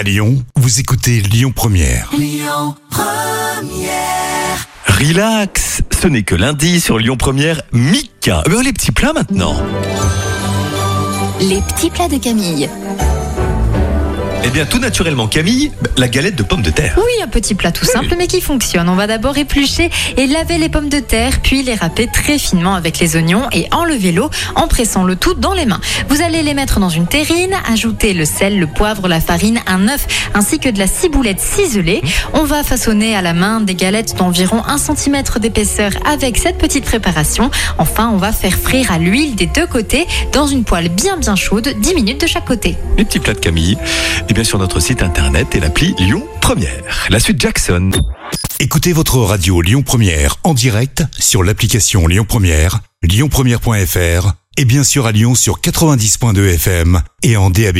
À Lyon, vous écoutez Lyon Première. Relax, ce n'est que lundi sur Lyon Première, Mika. Euh, les petits plats maintenant. Les petits plats de Camille. Eh bien, tout naturellement, Camille, la galette de pommes de terre. Oui, un petit plat tout simple mais qui fonctionne. On va d'abord éplucher et laver les pommes de terre, puis les râper très finement avec les oignons et enlever l'eau en pressant le tout dans les mains. Vous allez les mettre dans une terrine, ajouter le sel, le poivre, la farine, un œuf ainsi que de la ciboulette ciselée. On va façonner à la main des galettes d'environ 1 cm d'épaisseur avec cette petite préparation. Enfin, on va faire frire à l'huile des deux côtés dans une poêle bien bien chaude, 10 minutes de chaque côté. Les petits plats de Camille, et bien sur notre site internet et l'appli Lyon Première. La suite Jackson. Écoutez votre radio Lyon Première en direct sur l'application Lyon Première, lyonpremière.fr et bien sûr à Lyon sur 90.2 FM et en DAB+.